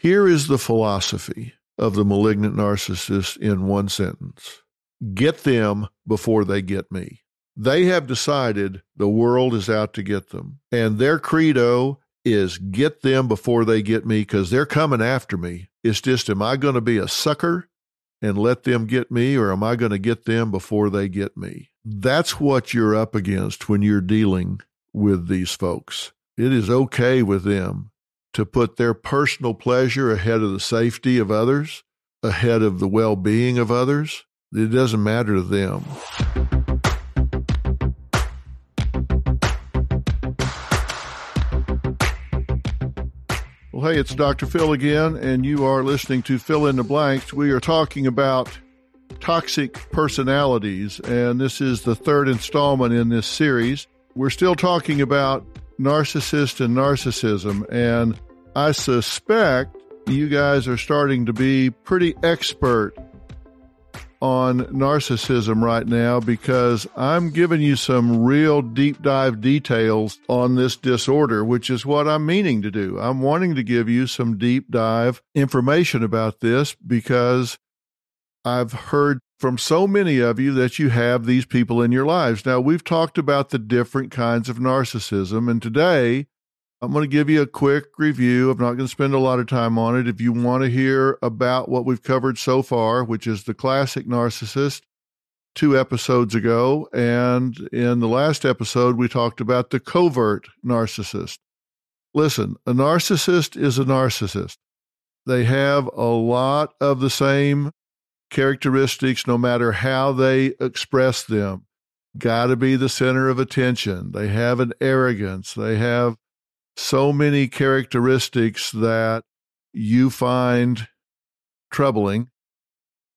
Here is the philosophy of the malignant narcissist in one sentence get them before they get me. They have decided the world is out to get them, and their credo is get them before they get me because they're coming after me. It's just, am I going to be a sucker and let them get me, or am I going to get them before they get me? That's what you're up against when you're dealing with these folks. It is okay with them to put their personal pleasure ahead of the safety of others, ahead of the well being of others. It doesn't matter to them. Well, hey, it's Dr. Phil again, and you are listening to Phil in the Blanks. We are talking about toxic personalities, and this is the third installment in this series. We're still talking about narcissist and narcissism, and I suspect you guys are starting to be pretty expert on narcissism right now because I'm giving you some real deep dive details on this disorder, which is what I'm meaning to do. I'm wanting to give you some deep dive information about this because I've heard from so many of you that you have these people in your lives. Now, we've talked about the different kinds of narcissism, and today I'm going to give you a quick review. I'm not going to spend a lot of time on it. If you want to hear about what we've covered so far, which is the classic narcissist, two episodes ago. And in the last episode, we talked about the covert narcissist. Listen, a narcissist is a narcissist. They have a lot of the same characteristics, no matter how they express them. Got to be the center of attention. They have an arrogance. They have so many characteristics that you find troubling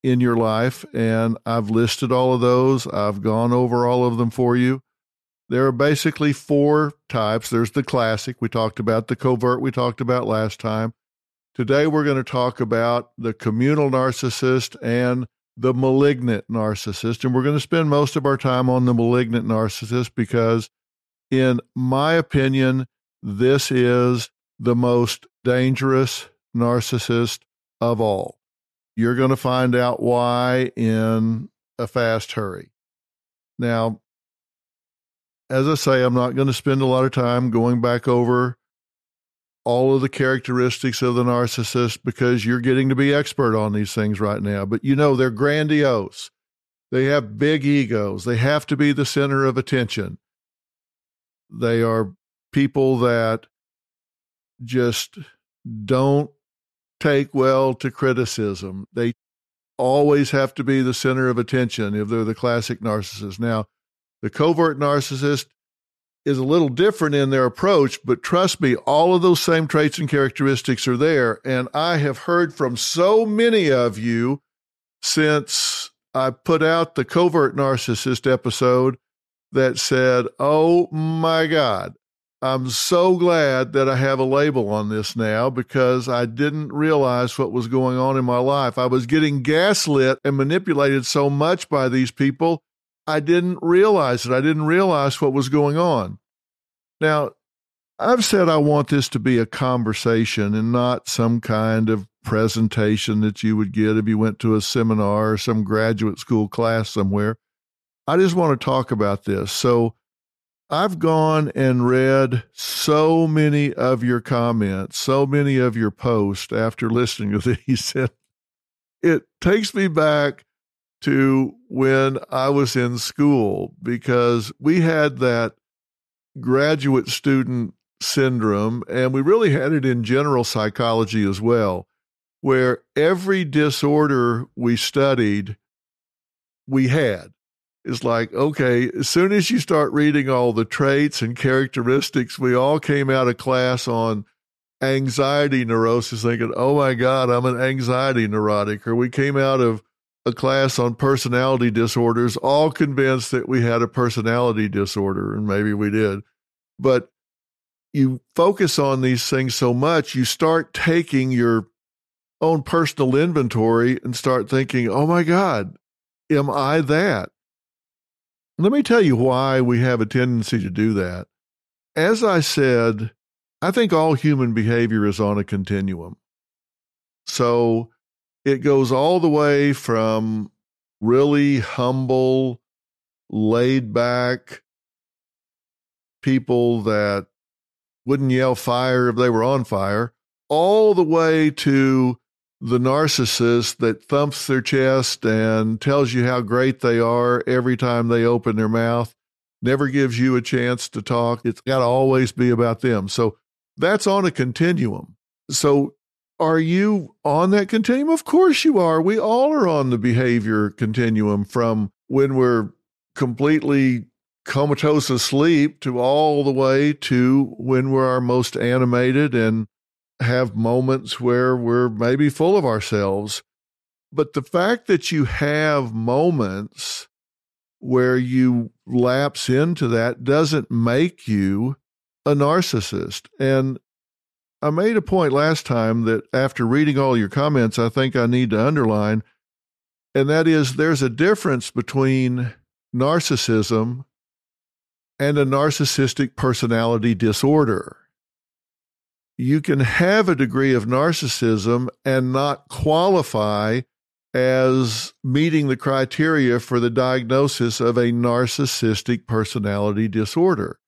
in your life. And I've listed all of those, I've gone over all of them for you. There are basically four types. There's the classic, we talked about, the covert, we talked about last time. Today, we're going to talk about the communal narcissist and the malignant narcissist. And we're going to spend most of our time on the malignant narcissist because, in my opinion, this is the most dangerous narcissist of all. You're going to find out why in a fast hurry. Now, as I say, I'm not going to spend a lot of time going back over all of the characteristics of the narcissist because you're getting to be expert on these things right now. But you know, they're grandiose. They have big egos. They have to be the center of attention. They are people that just don't take well to criticism. They always have to be the center of attention if they're the classic narcissist. Now, the covert narcissist is a little different in their approach, but trust me, all of those same traits and characteristics are there. And I have heard from so many of you since I put out the covert narcissist episode that said, Oh my God, I'm so glad that I have a label on this now because I didn't realize what was going on in my life. I was getting gaslit and manipulated so much by these people, I didn't realize it. I didn't realize what was going on. Now, I've said I want this to be a conversation and not some kind of presentation that you would get if you went to a seminar or some graduate school class somewhere. I just want to talk about this. So, I've gone and read so many of your comments, so many of your posts after listening to these. Said it takes me back to when I was in school because we had that graduate student syndrome, and we really had it in general psychology as well, where every disorder we studied, we had. It's like, okay, as soon as you start reading all the traits and characteristics, we all came out of class on anxiety neurosis, thinking, oh my God, I'm an anxiety neurotic. Or we came out of a class on personality disorders, all convinced that we had a personality disorder, and maybe we did. But you focus on these things so much, you start taking your own personal inventory and start thinking, oh my God, am I that? Let me tell you why we have a tendency to do that. As I said, I think all human behavior is on a continuum. So it goes all the way from really humble, laid back people that wouldn't yell fire if they were on fire, all the way to the narcissist that thumps their chest and tells you how great they are every time they open their mouth, never gives you a chance to talk. It's got to always be about them. So that's on a continuum. So are you on that continuum? Of course you are. We all are on the behavior continuum from when we're completely comatose asleep to all the way to when we're our most animated and have moments where we're maybe full of ourselves. But the fact that you have moments where you lapse into that doesn't make you a narcissist. And I made a point last time that after reading all your comments, I think I need to underline, and that is there's a difference between narcissism and a narcissistic personality disorder. You can have a degree of narcissism and not qualify as meeting the criteria for the diagnosis of a narcissistic personality disorder.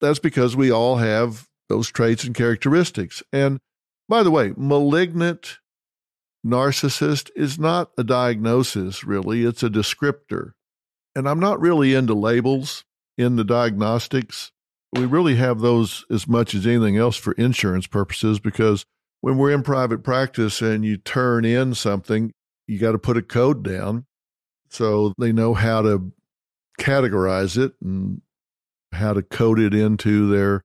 That's because we all have those traits and characteristics. And by the way, malignant narcissist is not a diagnosis, really, it's a descriptor. And I'm not really into labels in the diagnostics. We really have those as much as anything else for insurance purposes because when we're in private practice and you turn in something, you got to put a code down so they know how to categorize it and how to code it into their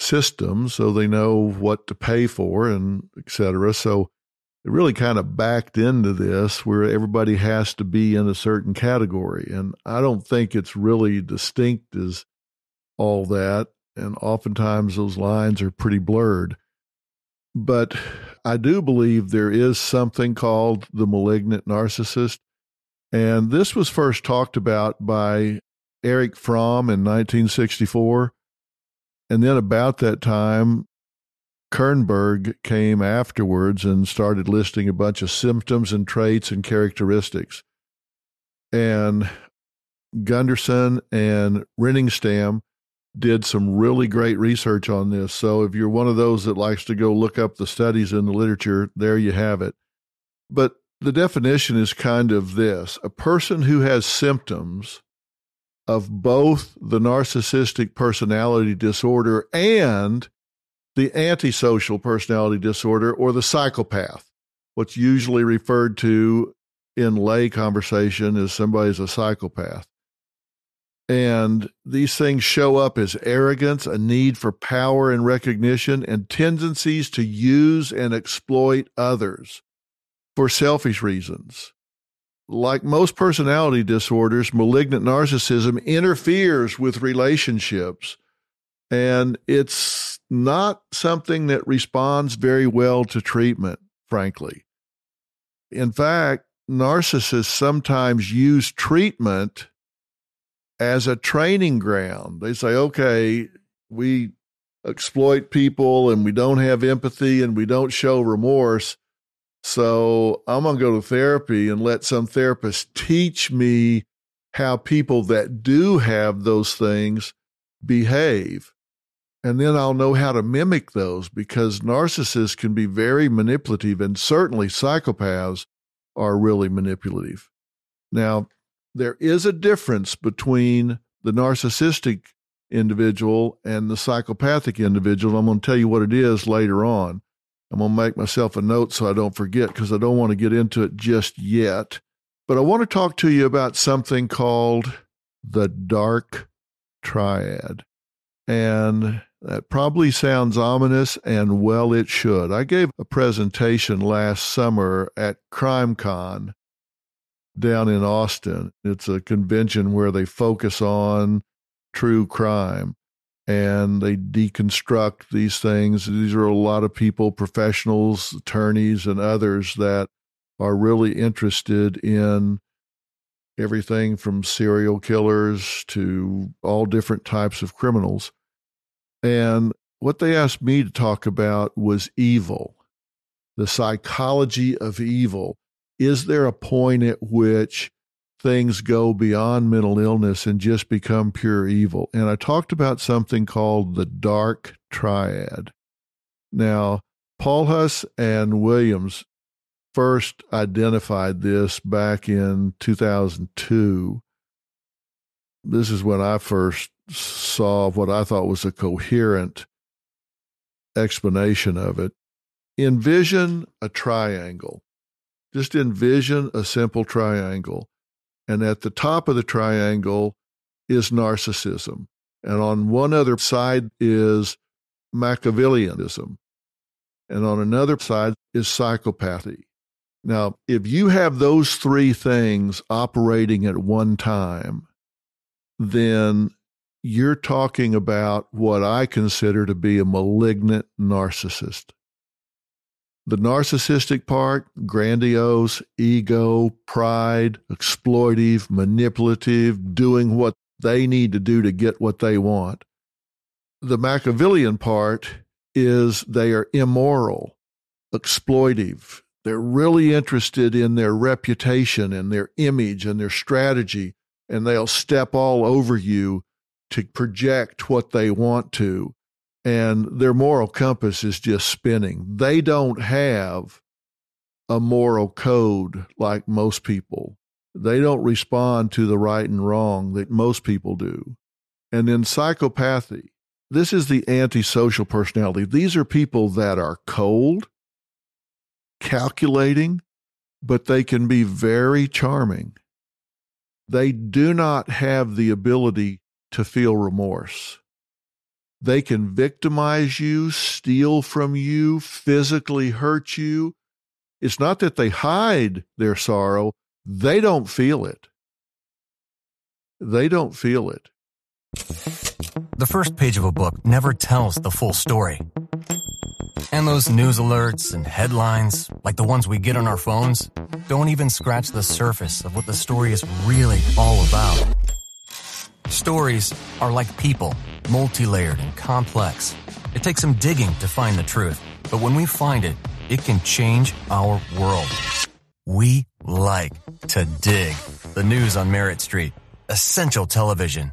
system so they know what to pay for and et cetera. So it really kind of backed into this where everybody has to be in a certain category. And I don't think it's really distinct as all that. And oftentimes those lines are pretty blurred. But I do believe there is something called the malignant narcissist. And this was first talked about by Erich Fromm in 1964. And then about that time, Kernberg came afterwards and started listing a bunch of symptoms and traits and characteristics. And Gunderson and Ronningstam did some really great research on this. So if you're one of those that likes to go look up the studies in the literature, there you have it. But the definition is kind of this a person who has symptoms of both the narcissistic personality disorder and the antisocial personality disorder or the psychopath, what's usually referred to in lay conversation as somebody's a psychopath. And these things show up as arrogance, a need for power and recognition, and tendencies to use and exploit others for selfish reasons. Like most personality disorders, malignant narcissism interferes with relationships, and it's not something that responds very well to treatment, frankly. In fact, narcissists sometimes use treatment as a training ground. They say, okay, we exploit people and we don't have empathy and we don't show remorse. So I'm going to go to therapy and let some therapist teach me how people that do have those things behave. And then I'll know how to mimic those because narcissists can be very manipulative and certainly psychopaths are really manipulative. Now, there is a difference between the narcissistic individual and the psychopathic individual. I'm going to tell you what it is later on. I'm going to make myself a note so I don't forget because I don't want to get into it just yet. But I want to talk to you about something called the dark triad. And That probably sounds ominous, and well, it should. I gave a presentation last summer at CrimeCon down in Austin. It's a convention where they focus on true crime and they deconstruct these things. These are a lot of people, professionals, attorneys, and others that are really interested in everything from serial killers to all different types of criminals. And what they asked me to talk about was evil, the psychology of evil. Is there a point at which things go beyond mental illness and just become pure evil? And I talked about something called the dark triad. Now, Paulhus and Williams first identified this back in 2002. This is when I first saw what I thought was a coherent explanation of it. Envision a triangle. Just envision a simple triangle. And at the top of the triangle is narcissism. And on one other side is Machiavellianism. And on another side is psychopathy. Now, if you have those three things operating at one time, then you're talking about what I consider to be a malignant narcissist. The narcissistic part, grandiose, ego, pride, exploitive, manipulative, doing what they need to do to get what they want. The Machiavellian part is they are immoral, exploitive. They're really interested in their reputation and their image and their strategy, and they'll step all over you to project what they want to, and their moral compass is just spinning. They don't have a moral code like most people. They don't respond to the right and wrong that most people do. And in psychopathy, this is the antisocial personality. These are people that are cold, calculating, but they can be very charming. They do not have the ability to feel remorse. They can victimize you, steal from you, physically hurt you. It's not that they hide their sorrow, they don't feel it. They don't feel it. The first page of a book never tells the full story. And those news alerts and headlines, like the ones we get on our phones, don't even scratch the surface of what the story is really all about. Stories are like people, multi-layered and complex. It takes some digging to find the truth, but when we find it, it can change our world. We like to dig. The news on Merit Street. Essential television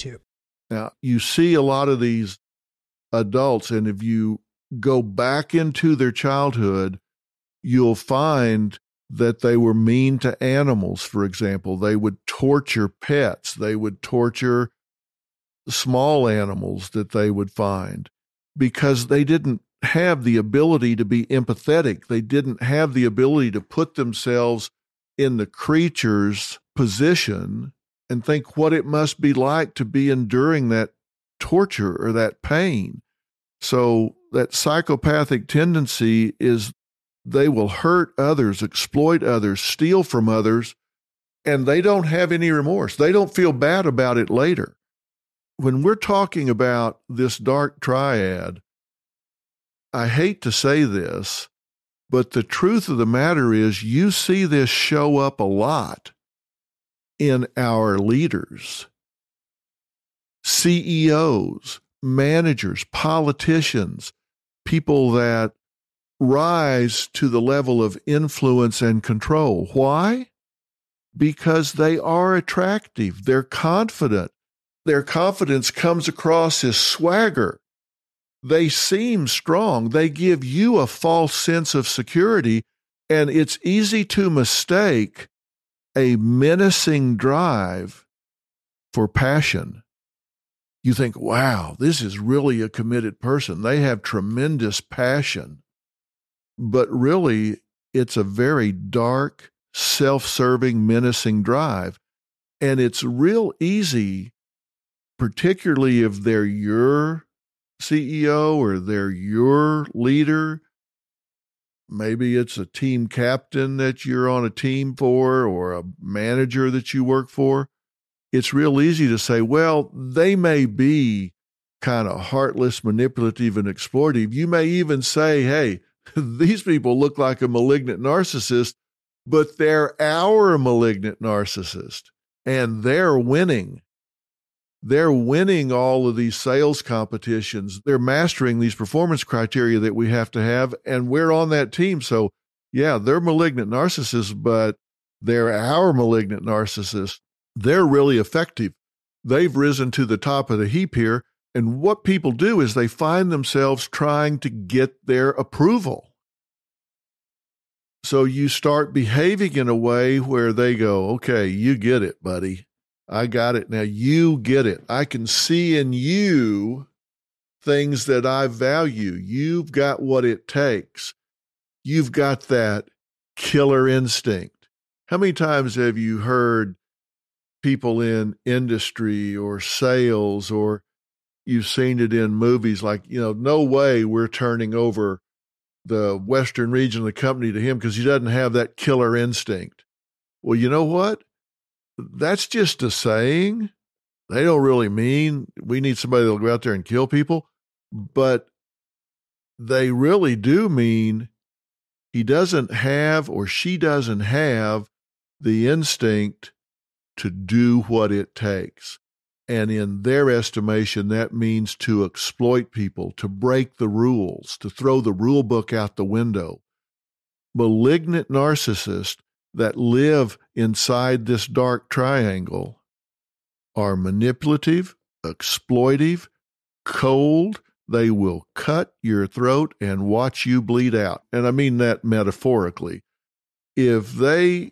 Now, you see a lot of these adults, and if you go back into their childhood, you'll find that they were mean to animals, for example. They would torture pets, they would torture small animals that they would find because they didn't have the ability to be empathetic. They didn't have the ability to put themselves in the creature's position and think what it must be like to be enduring that torture or that pain. So, that psychopathic tendency is they will hurt others, exploit others, steal from others, and they don't have any remorse. They don't feel bad about it later. When we're talking about this dark triad, I hate to say this, but the truth of the matter is you see this show up a lot in our leaders, CEOs, managers, politicians, people that rise to the level of influence and control. Why? Because they are attractive, they're confident. Their confidence comes across as swagger. They seem strong. They give you a false sense of security. And it's easy to mistake a menacing drive for passion. You think, wow, this is really a committed person. They have tremendous passion. But really, it's a very dark, self serving, menacing drive. And it's real easy, particularly if they're your CEO or they're your leader. Maybe it's a team captain that you're on a team for or a manager that you work for. It's real easy to say, well, they may be kind of heartless, manipulative, and exploitative. You may even say, hey, these people look like a malignant narcissist, but they're our malignant narcissist and they're winning. They're winning all of these sales competitions. They're mastering these performance criteria that we have to have, and we're on that team. So, yeah, they're malignant narcissists, but they're our malignant narcissists. They're really effective. They've risen to the top of the heap here and what people do is they find themselves trying to get their approval. So you start behaving in a way where they go, okay, you get it, buddy. I got it. Now you get it. I can see in you things that I value. You've got what it takes. You've got that killer instinct. How many times have you heard people in industry or sales or you've seen it in movies like, you know, no way we're turning over the Western region of the company to him because he doesn't have that killer instinct. Well, you know what? That's just a saying. They don't really mean we need somebody that'll go out there and kill people, but they really do mean he doesn't have or she doesn't have the instinct to do what it takes. And in their estimation, that means to exploit people, to break the rules, to throw the rule book out the window. Malignant narcissists that live inside this dark triangle are manipulative, exploitive, cold. They will cut your throat and watch you bleed out. And I mean that metaphorically. If they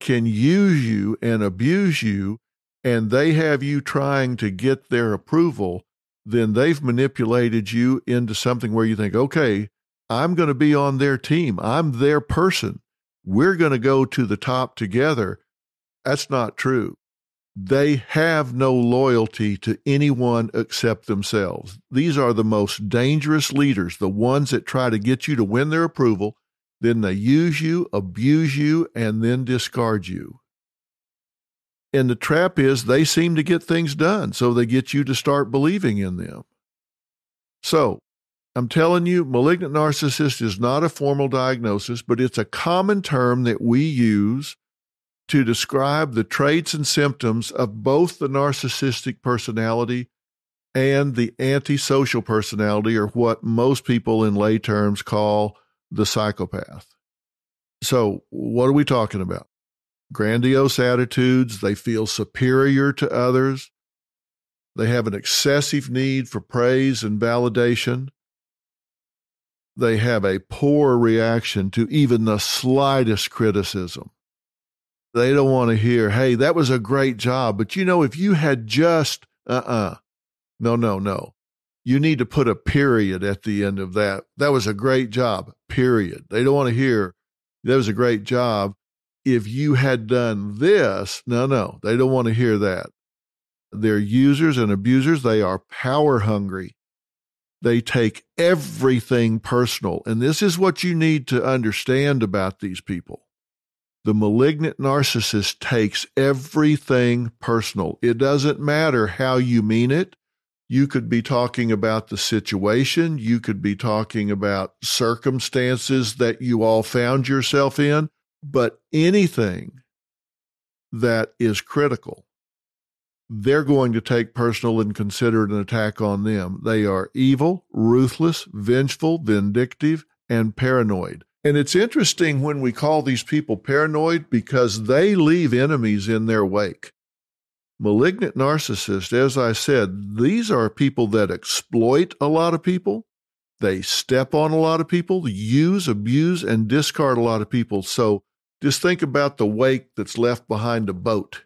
can use you and abuse you, and they have you trying to get their approval, then they've manipulated you into something where you think, okay, I'm going to be on their team. I'm their person. We're going to go to the top together. That's not true. They have no loyalty to anyone except themselves. These are the most dangerous leaders, the ones that try to get you to win their approval. Then they use you, abuse you, and then discard you. And the trap is they seem to get things done, so they get you to start believing in them. So, I'm telling you, malignant narcissist is not a formal diagnosis, but it's a common term that we use to describe the traits and symptoms of both the narcissistic personality and the antisocial personality, or what most people in lay terms call the psychopath. So, what are we talking about? grandiose attitudes. They feel superior to others. They have an excessive need for praise and validation. They have a poor reaction to even the slightest criticism. They don't want to hear, hey, that was a great job. But you know, if you had just, uh uh-uh. uh, no, no, no. You need to put a period at the end of that. That was a great job, period. They don't want to hear, that was a great job if you had done this, no, no, they don't want to hear that. They're users and abusers. They are power hungry. They take everything personal. And this is what you need to understand about these people. The malignant narcissist takes everything personal. It doesn't matter how you mean it. You could be talking about the situation. You could be talking about circumstances that you all found yourself in. But anything that is critical, they're going to take personal and consider an attack on them. They are evil, ruthless, vengeful, vindictive, and paranoid. And it's interesting when we call these people paranoid because they leave enemies in their wake. Malignant narcissists, as I said, these are people that exploit a lot of people. They step on a lot of people, use, abuse, and discard a lot of people. So just think about the wake that's left behind a boat.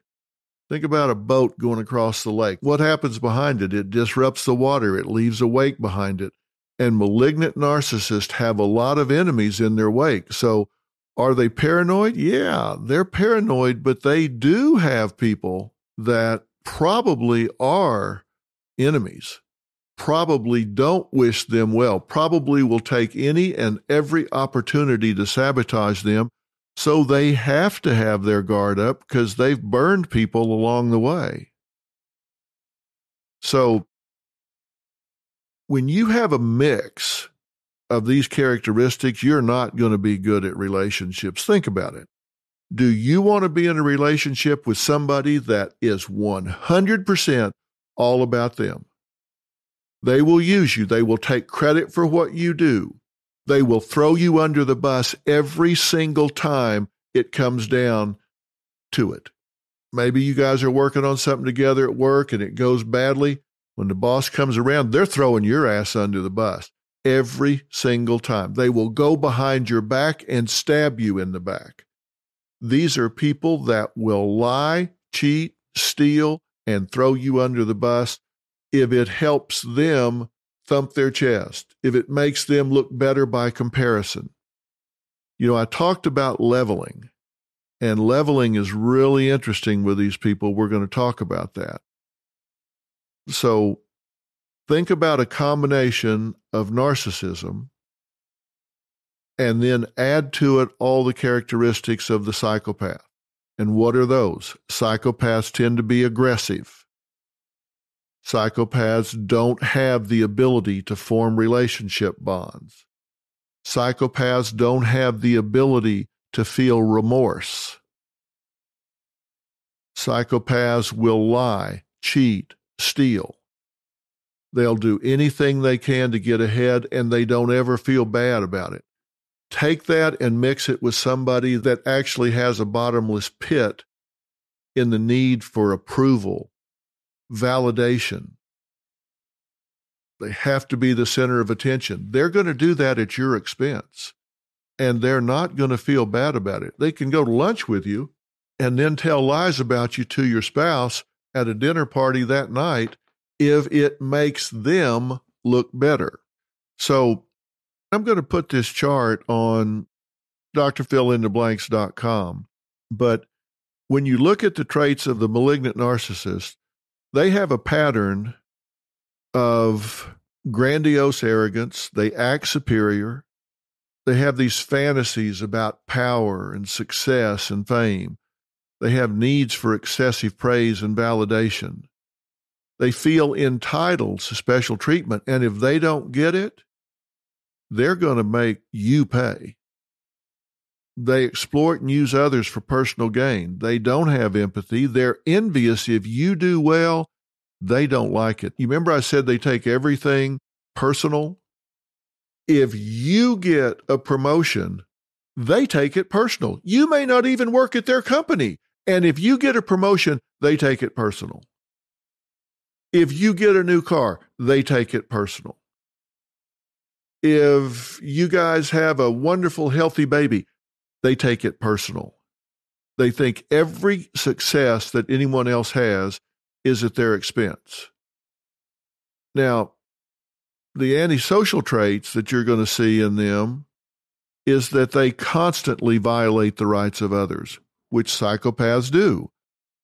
Think about a boat going across the lake. What happens behind it? It disrupts the water, it leaves a wake behind it. And malignant narcissists have a lot of enemies in their wake. So are they paranoid? Yeah, they're paranoid, but they do have people that probably are enemies, probably don't wish them well, probably will take any and every opportunity to sabotage them so they have to have their guard up because they've burned people along the way. So when you have a mix of these characteristics, you're not going to be good at relationships. Think about it. Do you want to be in a relationship with somebody that is 100% all about them? They will use you. They will take credit for what you do. They will throw you under the bus every single time it comes down to it. Maybe you guys are working on something together at work and it goes badly. When the boss comes around, they're throwing your ass under the bus every single time. They will go behind your back and stab you in the back. These are people that will lie, cheat, steal, and throw you under the bus if it helps them thump their chest, if it makes them look better by comparison. You know, I talked about leveling, and leveling is really interesting with these people. We're going to talk about that. So think about a combination of narcissism and then add to it all the characteristics of the psychopath. And what are those? Psychopaths tend to be aggressive. Psychopaths don't have the ability to form relationship bonds. Psychopaths don't have the ability to feel remorse. Psychopaths will lie, cheat, steal. They'll do anything they can to get ahead and they don't ever feel bad about it. Take that and mix it with somebody that actually has a bottomless pit in the need for approval validation. They have to be the center of attention. They're going to do that at your expense, and they're not going to feel bad about it. They can go to lunch with you and then tell lies about you to your spouse at a dinner party that night if it makes them look better. So I'm going to put this chart on drphilintheblanks.com. But when you look at the traits of the malignant narcissist, they have a pattern of grandiose arrogance. They act superior. They have these fantasies about power and success and fame. They have needs for excessive praise and validation. They feel entitled to special treatment. And if they don't get it, they're going to make you pay. They exploit and use others for personal gain. They don't have empathy. They're envious if you do well. They don't like it. You remember I said they take everything personal? If you get a promotion, they take it personal. You may not even work at their company. And if you get a promotion, they take it personal. If you get a new car, they take it personal. If you guys have a wonderful, healthy baby, they take it personal. They think every success that anyone else has is at their expense. Now, the antisocial traits that you're going to see in them is that they constantly violate the rights of others, which psychopaths do.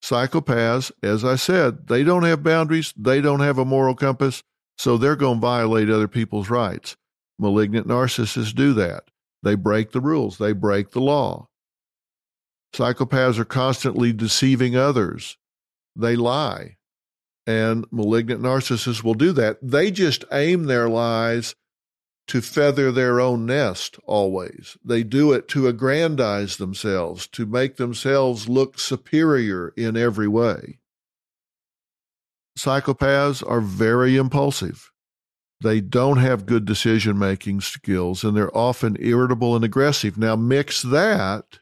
Psychopaths, as I said, they don't have boundaries, they don't have a moral compass, so they're going to violate other people's rights. Malignant narcissists do that. They break the rules, they break the law. Psychopaths are constantly deceiving others, they lie. And malignant narcissists will do that. They just aim their lies to feather their own nest always. They do it to aggrandize themselves, to make themselves look superior in every way. Psychopaths are very impulsive. They don't have good decision making skills and they're often irritable and aggressive. Now, mix that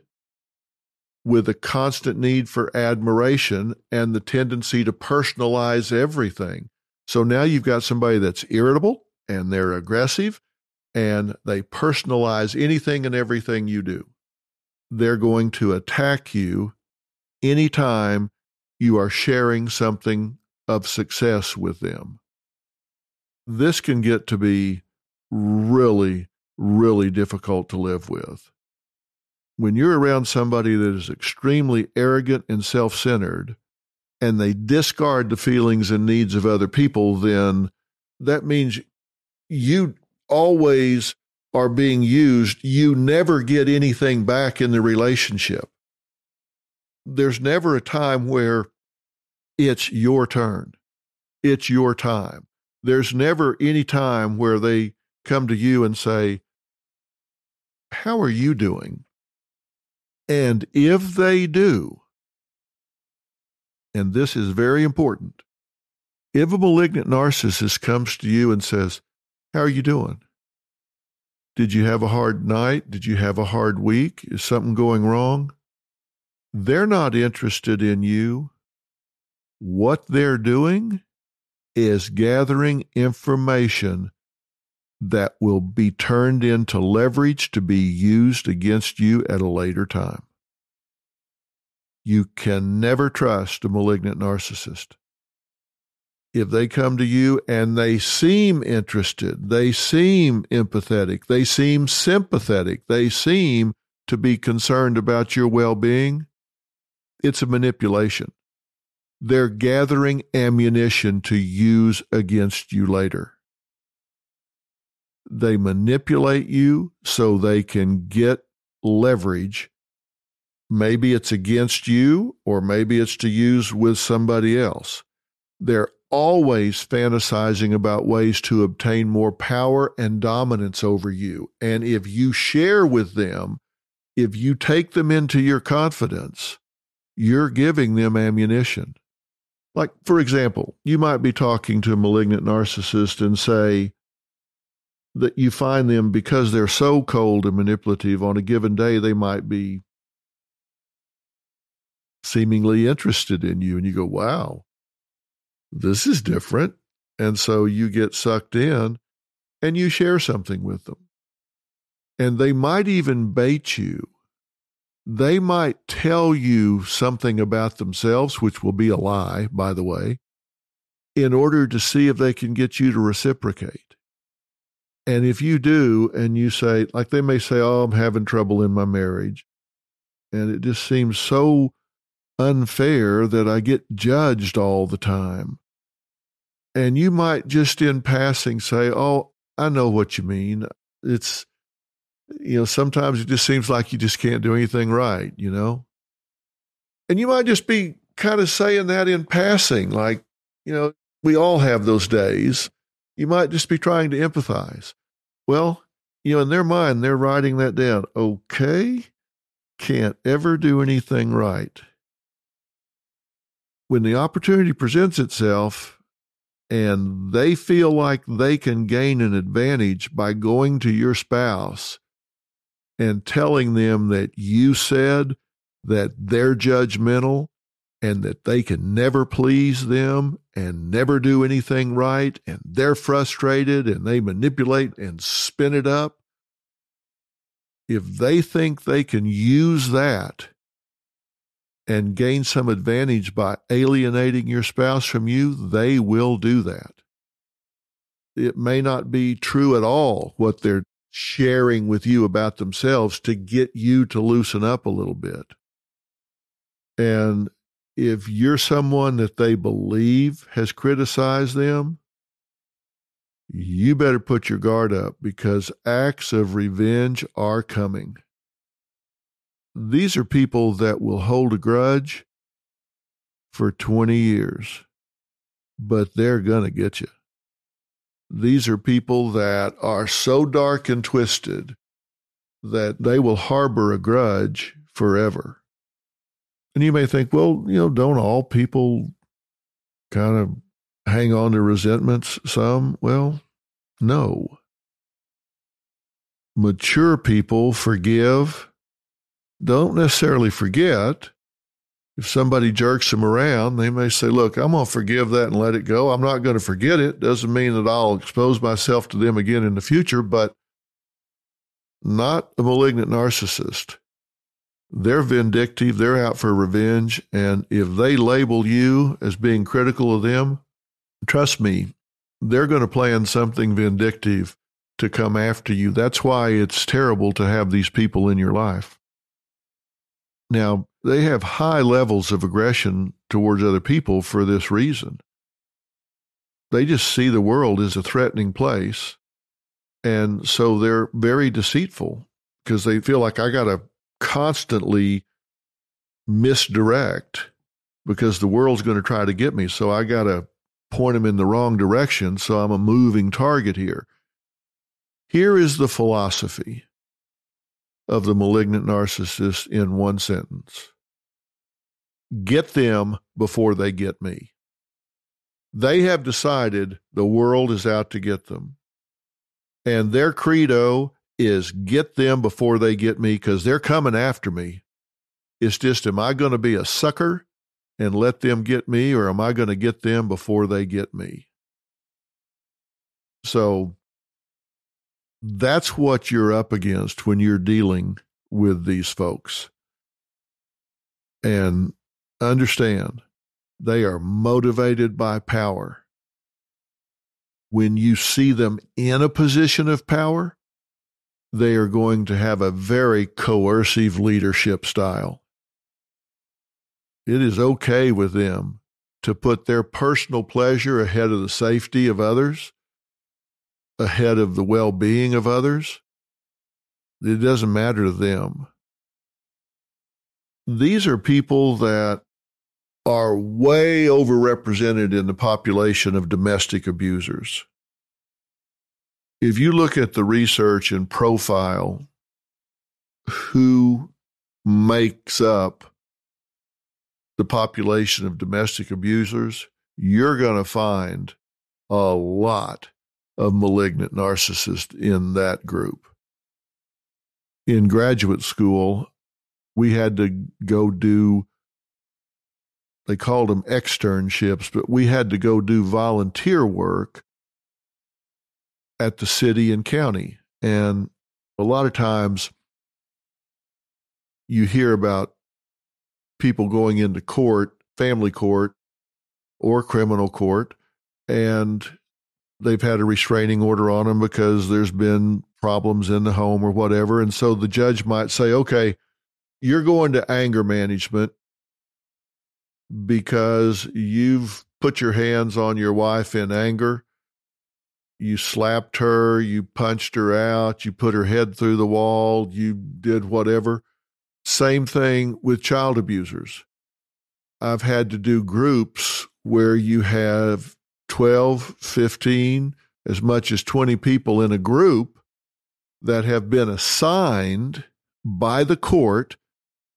with a constant need for admiration and the tendency to personalize everything. So now you've got somebody that's irritable and they're aggressive and they personalize anything and everything you do. They're going to attack you anytime you are sharing something of success with them. This can get to be really, really difficult to live with. When you're around somebody that is extremely arrogant and self centered, and they discard the feelings and needs of other people, then that means you always are being used. You never get anything back in the relationship. There's never a time where it's your turn. It's your time. There's never any time where they come to you and say, How are you doing? And if they do, and this is very important, if a malignant narcissist comes to you and says, How are you doing? Did you have a hard night? Did you have a hard week? Is something going wrong? They're not interested in you. What they're doing is gathering information that will be turned into leverage to be used against you at a later time. You can never trust a malignant narcissist. If they come to you and they seem interested, they seem empathetic, they seem sympathetic, they seem to be concerned about your well being, it's a manipulation. They're gathering ammunition to use against you later. They manipulate you so they can get leverage. Maybe it's against you, or maybe it's to use with somebody else. They're always fantasizing about ways to obtain more power and dominance over you. And if you share with them, if you take them into your confidence, you're giving them ammunition. Like, for example, you might be talking to a malignant narcissist and say that you find them because they're so cold and manipulative on a given day, they might be seemingly interested in you. And you go, wow, this is different. And so you get sucked in and you share something with them. And they might even bait you they might tell you something about themselves, which will be a lie, by the way, in order to see if they can get you to reciprocate. And if you do, and you say, like they may say, Oh, I'm having trouble in my marriage. And it just seems so unfair that I get judged all the time. And you might just in passing say, Oh, I know what you mean. It's you know, sometimes it just seems like you just can't do anything right, you know? And you might just be kind of saying that in passing, like, you know, we all have those days. You might just be trying to empathize. Well, you know, in their mind, they're writing that down. Okay, can't ever do anything right. When the opportunity presents itself and they feel like they can gain an advantage by going to your spouse and telling them that you said that they're judgmental and that they can never please them and never do anything right and they're frustrated and they manipulate and spin it up. If they think they can use that and gain some advantage by alienating your spouse from you, they will do that. It may not be true at all what they're sharing with you about themselves to get you to loosen up a little bit. And if you're someone that they believe has criticized them, you better put your guard up because acts of revenge are coming. These are people that will hold a grudge for 20 years, but they're going to get you. These are people that are so dark and twisted that they will harbor a grudge forever. And you may think, well, you know, don't all people kind of hang on to resentments some? Well, no. Mature people forgive don't necessarily forget. If somebody jerks them around, they may say, Look, I'm going to forgive that and let it go. I'm not going to forget it. Doesn't mean that I'll expose myself to them again in the future, but not a malignant narcissist. They're vindictive, they're out for revenge. And if they label you as being critical of them, trust me, they're going to plan something vindictive to come after you. That's why it's terrible to have these people in your life. Now, they have high levels of aggression towards other people for this reason. They just see the world as a threatening place. And so they're very deceitful because they feel like I got to constantly misdirect because the world's going to try to get me. So I got to point them in the wrong direction. So I'm a moving target here. Here is the philosophy of the malignant narcissist in one sentence get them before they get me. They have decided the world is out to get them. And their credo is get them before they get me because they're coming after me. It's just, am I going to be a sucker and let them get me, or am I going to get them before they get me? So that's what you're up against when you're dealing with these folks. And understand, they are motivated by power. When you see them in a position of power, they are going to have a very coercive leadership style. It is okay with them to put their personal pleasure ahead of the safety of others, ahead of the well being of others. It doesn't matter to them. These are people that are way overrepresented in the population of domestic abusers if you look at the research and profile who makes up the population of domestic abusers, you're going to find a lot of malignant narcissists in that group. In graduate school, we had to go do, they called them externships, but we had to go do volunteer work at the city and county. And a lot of times you hear about people going into court, family court, or criminal court, and they've had a restraining order on them because there's been problems in the home or whatever. And so the judge might say, okay, you're going to anger management because you've put your hands on your wife in anger you slapped her, you punched her out, you put her head through the wall, you did whatever. Same thing with child abusers. I've had to do groups where you have 12, 15, as much as 20 people in a group that have been assigned by the court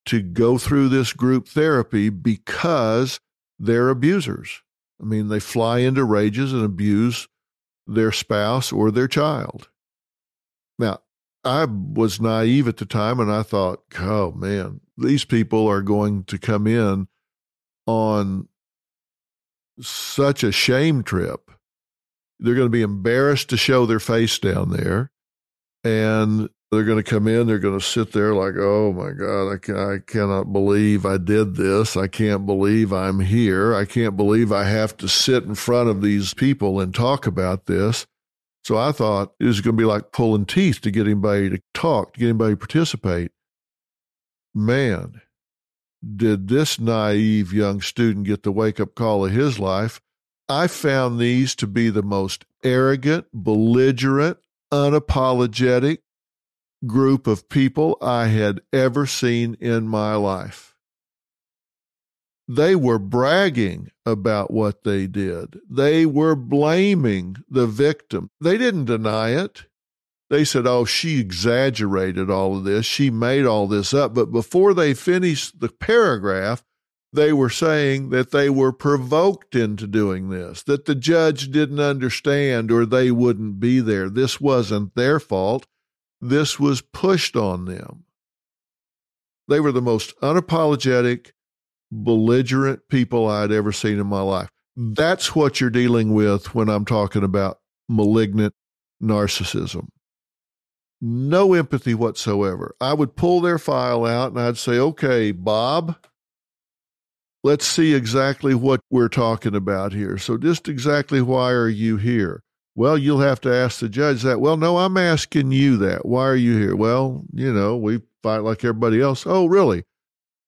to go through this group therapy because they're abusers. I mean, they fly into rages and abuse their spouse or their child. Now, I was naive at the time and I thought, oh man, these people are going to come in on such a shame trip. They're going to be embarrassed to show their face down there. And they're going to come in. They're going to sit there like, oh my God, I, can, I cannot believe I did this. I can't believe I'm here. I can't believe I have to sit in front of these people and talk about this. So I thought it was going to be like pulling teeth to get anybody to talk, to get anybody to participate. Man, did this naive young student get the wake up call of his life? I found these to be the most arrogant, belligerent, unapologetic, group of people I had ever seen in my life. They were bragging about what they did. They were blaming the victim. They didn't deny it. They said, oh, she exaggerated all of this. She made all this up. But before they finished the paragraph, they were saying that they were provoked into doing this, that the judge didn't understand or they wouldn't be there. This wasn't their fault this was pushed on them. They were the most unapologetic, belligerent people I'd ever seen in my life. That's what you're dealing with when I'm talking about malignant narcissism. No empathy whatsoever. I would pull their file out and I'd say, okay, Bob, let's see exactly what we're talking about here. So, just exactly why are you here? Well, you'll have to ask the judge that. Well, no, I'm asking you that. Why are you here? Well, you know, we fight like everybody else. Oh, really?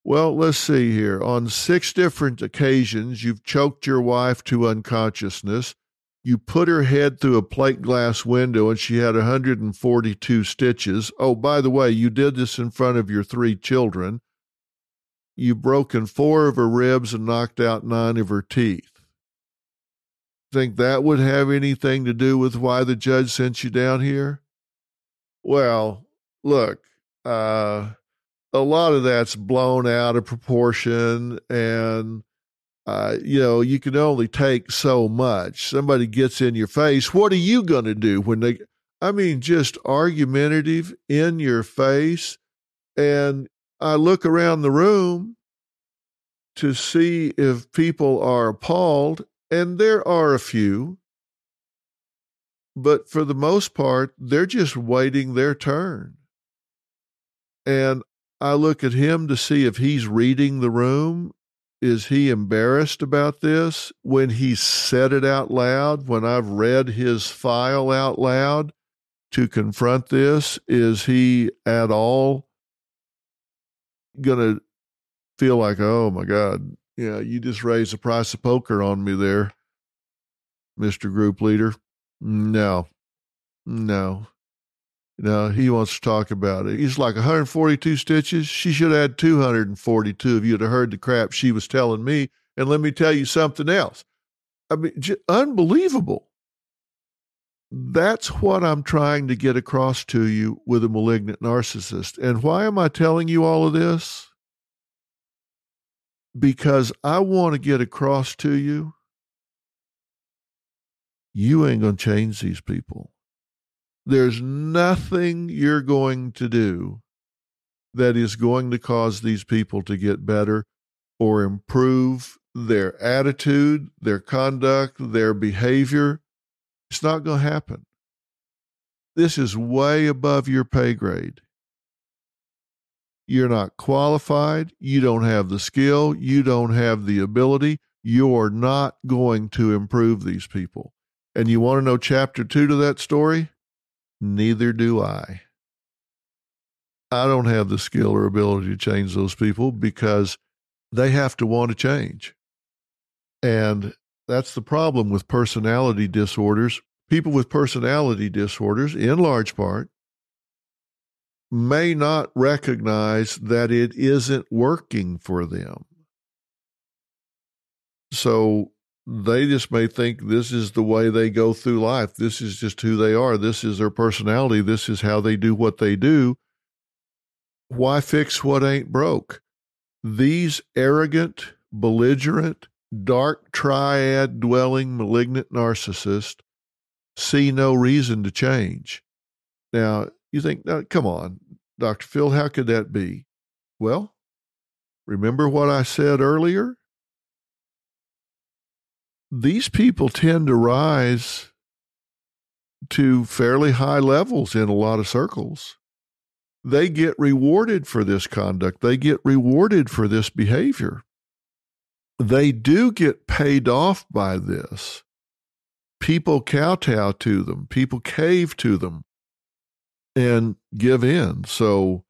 Well, let's see here. On six different occasions, you've choked your wife to unconsciousness. You put her head through a plate glass window and she had 142 stitches. Oh, by the way, you did this in front of your three children. You've broken four of her ribs and knocked out nine of her teeth think that would have anything to do with why the judge sent you down here? Well, look, uh, a lot of that's blown out of proportion and uh, you know, you can only take so much. Somebody gets in your face. What are you going to do when they, I mean, just argumentative in your face. And I look around the room to see if people are appalled, and there are a few, but for the most part, they're just waiting their turn. And I look at him to see if he's reading the room. Is he embarrassed about this when he said it out loud? When I've read his file out loud to confront this, is he at all going to feel like, oh my God, yeah, you just raised the price of poker on me there, Mr. Group Leader. No, no, no. He wants to talk about it. He's like 142 stitches. She should have had 242 if you'd have heard the crap she was telling me. And let me tell you something else. I mean, j- unbelievable. That's what I'm trying to get across to you with a malignant narcissist. And why am I telling you all of this? Because I want to get across to you you ain't going to change these people. There's nothing you're going to do that is going to cause these people to get better or improve their attitude, their conduct, their behavior. It's not going to happen. This is way above your pay grade. You're not qualified. You don't have the skill. You don't have the ability. You're not going to improve these people. And you want to know chapter two to that story? Neither do I. I don't have the skill or ability to change those people because they have to want to change. And that's the problem with personality disorders. People with personality disorders, in large part, may not recognize that it isn't working for them. So they just may think this is the way they go through life. This is just who they are. This is their personality. This is how they do what they do. Why fix what ain't broke? These arrogant, belligerent, dark triad dwelling malignant narcissists see no reason to change. Now, you think, now, come on, Dr. Phil, how could that be? Well, remember what I said earlier? These people tend to rise to fairly high levels in a lot of circles. They get rewarded for this conduct, they get rewarded for this behavior. They do get paid off by this. People kowtow to them, people cave to them and give in. So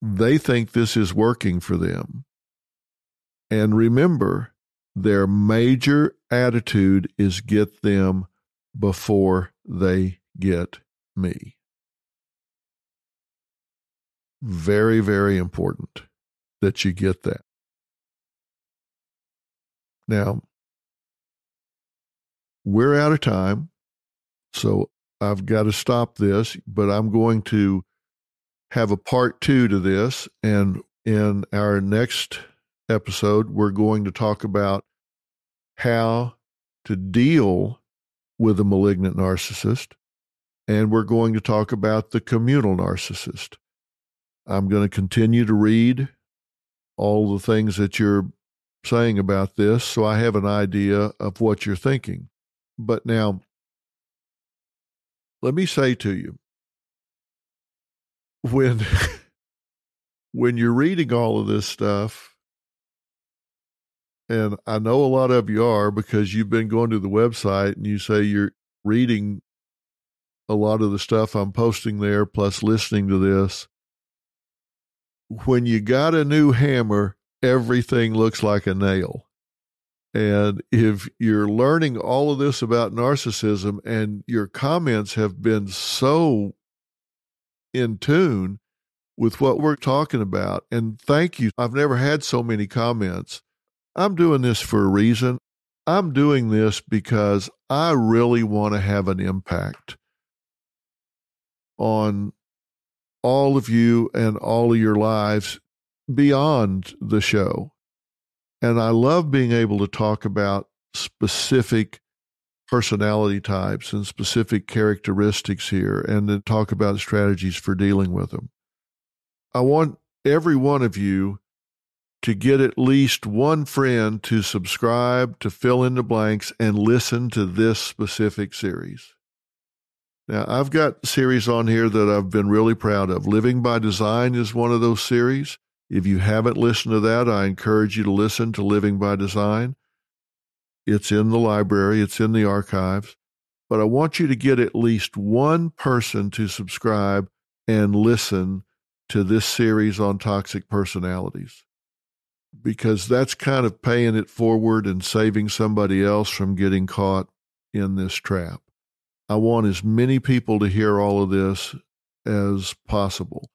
they think this is working for them. And remember, their major attitude is get them before they get me. Very, very important that you get that. Now, we're out of time. So I've got to stop this, but I'm going to have a part two to this. And in our next episode, we're going to talk about how to deal with a malignant narcissist. And we're going to talk about the communal narcissist. I'm going to continue to read all the things that you're saying about this so I have an idea of what you're thinking. But now, let me say to you when when you're reading all of this stuff and I know a lot of you are because you've been going to the website and you say you're reading a lot of the stuff I'm posting there plus listening to this. When you got a new hammer everything looks like a nail and if you're learning all of this about narcissism and your comments have been so in tune with what we're talking about, and thank you. I've never had so many comments. I'm doing this for a reason. I'm doing this because I really want to have an impact on all of you and all of your lives beyond the show. And I love being able to talk about specific personality types and specific characteristics here and then talk about strategies for dealing with them. I want every one of you to get at least one friend to subscribe to Phil in the Blanks and listen to this specific series. Now, I've got series on here that I've been really proud of. Living by Design is one of those series. If you haven't listened to that, I encourage you to listen to Living by Design. It's in the library, it's in the archives. But I want you to get at least one person to subscribe and listen to this series on toxic personalities because that's kind of paying it forward and saving somebody else from getting caught in this trap. I want as many people to hear all of this as possible.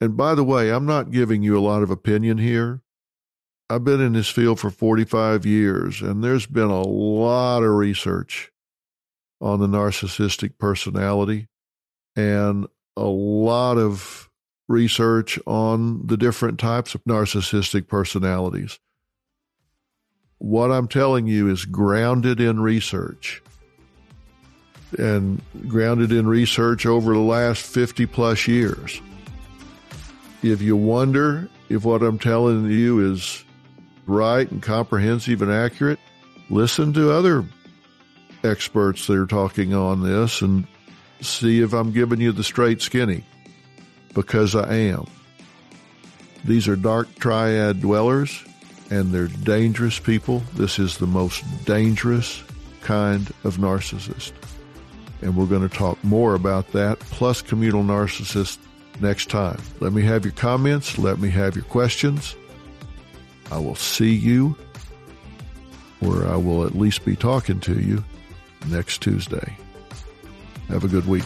And by the way, I'm not giving you a lot of opinion here. I've been in this field for 45 years, and there's been a lot of research on the narcissistic personality and a lot of research on the different types of narcissistic personalities. What I'm telling you is grounded in research and grounded in research over the last 50 plus years. If you wonder if what I'm telling you is right and comprehensive and accurate, listen to other experts that are talking on this and see if I'm giving you the straight skinny because I am. These are dark triad dwellers and they're dangerous people. This is the most dangerous kind of narcissist. And we're going to talk more about that, plus communal narcissists, next time. Let me have your comments. Let me have your questions. I will see you, or I will at least be talking to you next Tuesday. Have a good week.